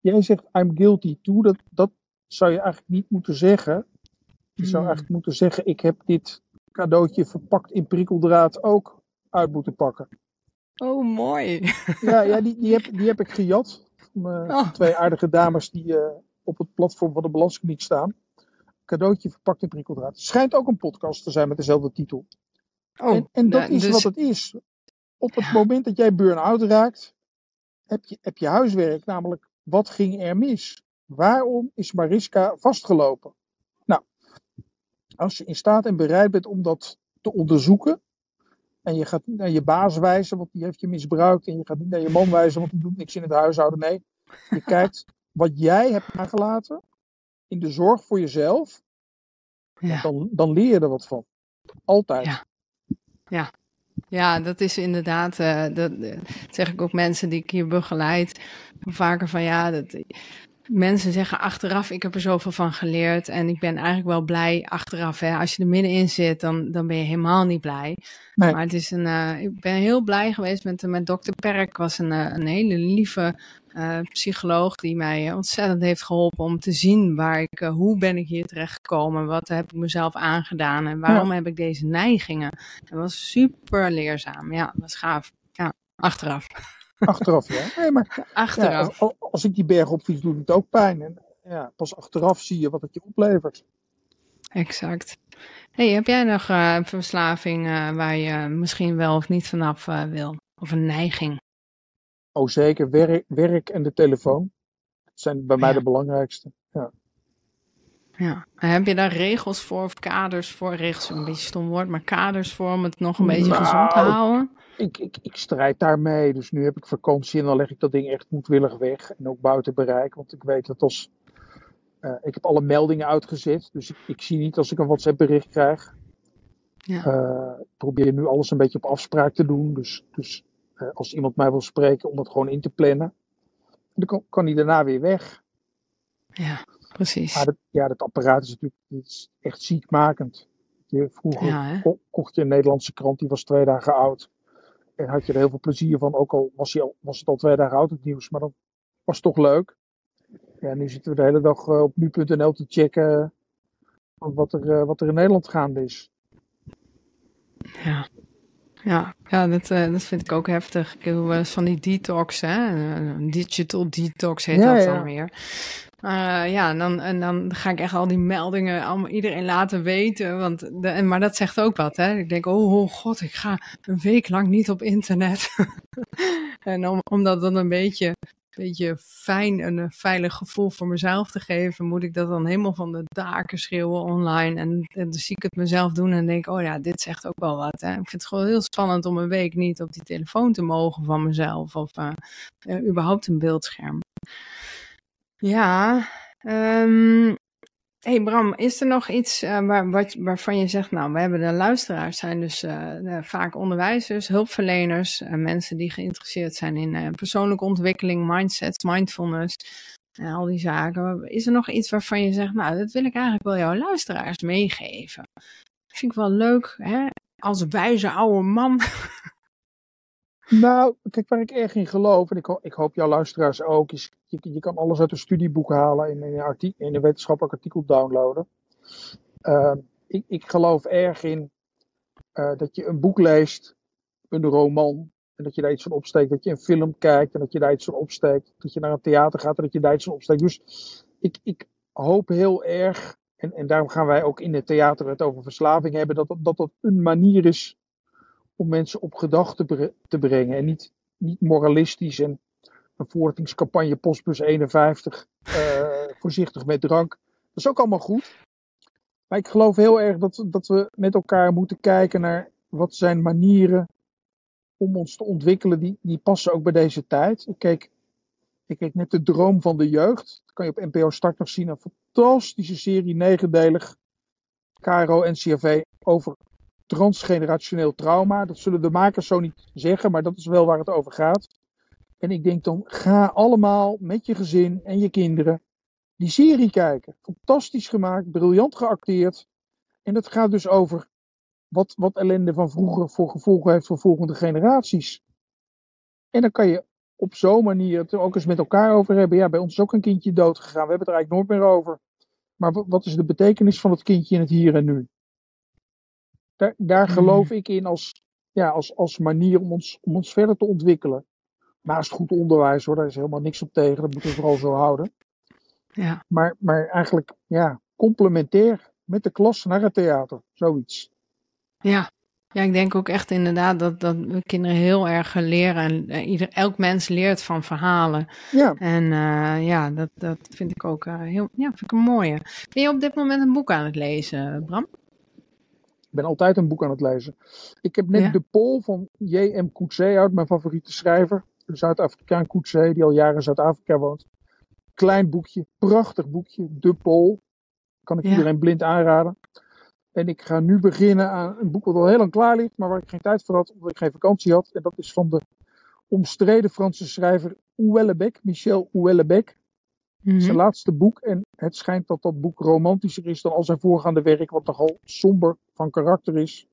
jij zegt I'm guilty too. Dat, dat zou je eigenlijk niet moeten zeggen. Je zou hmm. eigenlijk moeten zeggen: ik heb dit cadeautje verpakt in prikkeldraad ook uit moeten pakken. Oh, mooi. Ja, ja die, die, <laughs> heb, die heb ik gejat. Van, uh, Twee aardige dames die uh, op het platform van de Balanskliniek staan. Cadeautje verpakt in prikkeldraad. Schijnt ook een podcast te zijn met dezelfde titel. Oh, en, en dat is dus... wat het is. Op het moment dat jij burn-out raakt, heb je, heb je huiswerk namelijk wat ging er mis? Waarom is Mariska vastgelopen? Nou, als je in staat en bereid bent om dat te onderzoeken. En je gaat niet naar je baas wijzen, want die heeft je misbruikt. En je gaat niet naar je man wijzen, want die doet niks in het huishouden. Nee, je <laughs> kijkt wat jij hebt nagelaten in de zorg voor jezelf. Ja. Dan, dan leer je er wat van. Altijd. Ja. ja. Ja, dat is inderdaad, uh, dat, uh, zeg ik ook mensen die ik hier begeleid, vaker van ja, dat, mensen zeggen achteraf, ik heb er zoveel van geleerd en ik ben eigenlijk wel blij achteraf. Hè. Als je er middenin zit, dan, dan ben je helemaal niet blij. Nee. Maar het is een, uh, ik ben heel blij geweest met, met dokter Perk, was een, een hele lieve uh, psycholoog die mij ontzettend heeft geholpen om te zien waar ik, uh, hoe ben ik hier terecht gekomen, wat heb ik mezelf aangedaan en waarom heb ik deze neigingen. Dat was super leerzaam, ja, dat was gaaf. Ja, achteraf. Achteraf, ja. Nee, maar <laughs> achteraf. Ja, als, als, ik die berg opfiets, doet het ook pijn. En ja, pas achteraf zie je wat het je oplevert. Exact. Hey, heb jij nog uh, een verslaving waar je misschien wel of niet vanaf wil? Of een neiging? Oh zeker, werk, werk en de telefoon. Dat zijn bij mij de belangrijkste. Ja. Ja, heb je daar regels voor of kaders voor? Regels een beetje stom woord, maar kaders voor om het nog een beetje nou, gezond te houden? Ik, ik, ik strijd daarmee. Dus nu heb ik vakantie en dan leg ik dat ding echt moedwillig weg. En ook buiten bereik. Want ik weet dat als. Uh, ik heb alle meldingen uitgezet. Dus ik, ik zie niet als ik een WhatsApp bericht krijg. Ja. Uh, ik probeer nu alles een beetje op afspraak te doen. Dus, dus uh, als iemand mij wil spreken, om dat gewoon in te plannen. Dan kan, kan hij daarna weer weg. Ja, precies. Maar dat, ja, dat apparaat is natuurlijk is echt ziekmakend. Je, vroeger Ja, kocht je een Nederlandse krant, die was twee dagen oud. En had je er heel veel plezier van, ook al was, het al twee dagen oud het nieuws. Maar dat was toch leuk. Ja, nu zitten we de hele dag eh, op nu.nl te checken van wat er, eh, wat er in Nederland gaande is. Ja. Ja, ja dat, eh, dat vind ik ook heftig. Ik doe wel eens van die detox, hè. Een digital detox heet Ja, dat ja. dan weer. Eh, ja, en dan, en dan ga ik echt al die meldingen allemaal iedereen laten weten. Want de, maar dat zegt ook wat, hè. Ik denk, oh, oh god, ik ga een week lang niet op internet. <laughs> en om, om dat dan een beetje, beetje fijn en een veilig gevoel voor mezelf te geven, moet ik dat dan helemaal van de daken schreeuwen online. En, en dan zie ik het mezelf doen en denk, oh ja, dit zegt ook wel wat. Hè. Ik vind het gewoon heel spannend om een week niet op die telefoon te mogen van mezelf. Of eh, eh, überhaupt een beeldscherm. Ja, ehm hey Bram, is er nog iets eh, waar, wat, waarvan je zegt, nou, we hebben de luisteraars zijn dus eh, vaak onderwijzers, hulpverleners, eh, mensen die geïnteresseerd zijn in persoonlijke ontwikkeling, mindsets, mindfulness al die zaken. Is er nog iets waarvan je zegt, nou, dat wil ik eigenlijk wel jouw luisteraars meegeven? Vind ik wel leuk, hè? Als wijze oude man. <laughs> Nou, kijk, waar ik erg in geloof, en ik, ho- ik hoop jouw luisteraars ook, is je, je kan alles uit een studieboek halen en in een, in een wetenschappelijk artikel downloaden. Ehm, ik, ik geloof erg in eh, dat je een boek leest, een roman, en dat je daar iets van opsteekt. Dat je een film kijkt en dat je daar iets van opsteekt. Dat je naar een theater gaat en dat je daar iets van opsteekt. Dus ik, ik hoop heel erg, en, en daarom gaan wij ook in het theater het over verslaving hebben, dat, dat, dat een manier is om mensen op gedachten bre- te brengen. En niet, niet moralistisch en een voorlichtingscampagne Postbus 51, eh, <laughs> voorzichtig met drank. Dat is ook allemaal goed. Maar ik geloof heel erg dat, dat we met elkaar moeten kijken naar wat zijn manieren om ons te ontwikkelen. Die, die passen ook bij deze tijd. Ik keek, ik keek net de droom van de jeugd. Dat kan je op NPO Start nog zien. Een fantastische serie, negendelig. KRO NCRV over transgenerationeel trauma. Dat zullen de makers zo niet zeggen, maar dat is wel waar het over gaat. En ik denk dan, ga allemaal met je gezin en je kinderen die serie kijken. Fantastisch gemaakt, briljant geacteerd. En dat gaat dus over wat, wat ellende van vroeger voor gevolgen heeft voor volgende generaties. En dan kan je op zo'n manier het ook eens met elkaar over hebben. Ja, bij ons is ook een kindje dood gegaan. We hebben het er eigenlijk nooit meer over. Maar wa- wat is de betekenis van het kindje in het hier en nu? Daar, daar Hmm. geloof ik in als, ja, als, als manier om ons, om ons verder te ontwikkelen. Naast goed onderwijs hoor, daar is helemaal niks op tegen. Dat moeten we vooral zo houden. Ja, Maar, maar eigenlijk ja, complementair met de klas naar het theater. Zoiets. ja. Ja, ik denk ook echt inderdaad dat, dat we kinderen heel erg leren. En eh, ieder, elk mens leert van verhalen. Ja, En eh, ja, dat, dat vind ik ook eh, heel, ja, vind ik een mooie. Ben je op dit moment een boek aan het lezen, Bram? Ik ben altijd een boek aan het lezen. Ik heb net Ja? de Pol van J.M. Coetzee uit, mijn favoriete schrijver. Een Zuid-Afrikaan Coetzee die al jaren in Zuid-Afrika woont. Klein boekje, prachtig boekje, De Pol. Kan ik Ja. iedereen blind aanraden. En ik ga nu beginnen aan een boek wat al heel lang klaar ligt, maar waar ik geen tijd voor had, omdat ik geen vakantie had. En dat is van de omstreden Franse schrijver Houellebecq, Michel Mhm. Zijn laatste boek. En het schijnt dat dat boek romantischer is dan al zijn voorgaande werk, wat nogal somber van karakter is.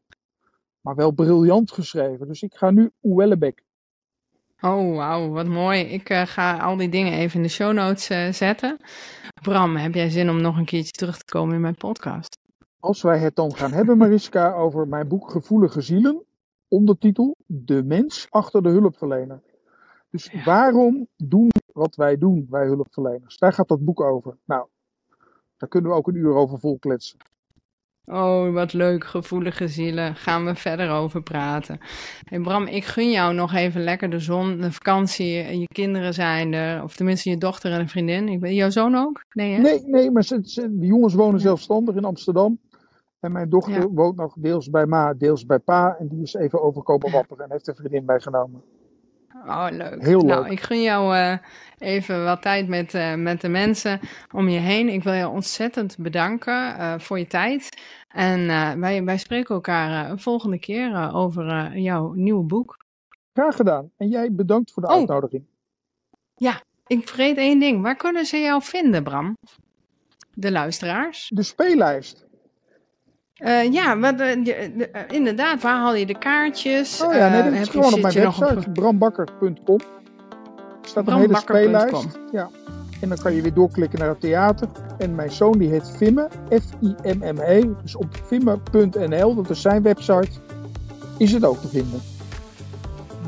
Maar wel briljant geschreven. Dus ik ga nu Houellebecq. Oh, wauw, wat mooi. Ik eh, ga al die dingen even in de show notes eh, zetten. Bram, heb jij zin om nog een keertje terug te komen in mijn podcast? Als wij het dan gaan hebben, Mariska, <laughs> over mijn boek Gevoelige Zielen. Ondertitel De mens achter de hulpverlener. Dus waarom doen we wat wij doen, wij hulpverleners? Daar gaat dat boek over. Nou, daar kunnen we ook een uur over volkletsen. Oh, wat leuk, gevoelige zielen. Gaan we verder over praten. Hey Bram, ik gun jou nog even lekker de zon, de vakantie, en je kinderen zijn er. Of tenminste je dochter en een vriendin. Ik ben, jouw zoon ook? Nee, hè? Nee, nee, maar ze, ze- de jongens wonen zelfstandig in Amsterdam. En mijn dochter Ja. woont nog deels bij ma, deels bij pa. En die is even overkomen wapperen en heeft een vriendin meegenomen. Oh, leuk. Heel Nou, leuk. ik gun jou eh, even wat tijd met, eh, met de mensen om je heen. Ik wil je ontzettend bedanken eh, voor je tijd. En wij, wij spreken elkaar een volgende keer over jouw nieuwe boek. Graag gedaan. En jij bedankt voor de Oh. uitnodiging. Ik vergeet één ding. Waar kunnen ze jou vinden, Bram? De luisteraars? De speellijst. Uh, ja, uh, de, uh, inderdaad, waar haal je de kaartjes? Oh ja, nee, dat is gewoon op mijn website, brambakker.com. Er staat een hele speellijst. Ja. En dan kan je weer doorklikken naar het theater. En mijn zoon die heet Vimme, F-I-M-M-E. Dus op vimme.nl, dat is zijn website, is het ook te vinden.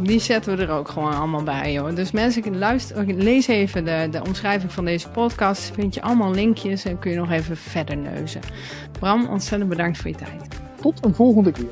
Die zetten we er ook gewoon allemaal bij, joh. Dus mensen, luister, lees even de, de omschrijving van deze podcast. Vind je allemaal linkjes en kun je nog even verder neuzen. Bram, ontzettend bedankt voor je tijd. Tot een volgende keer.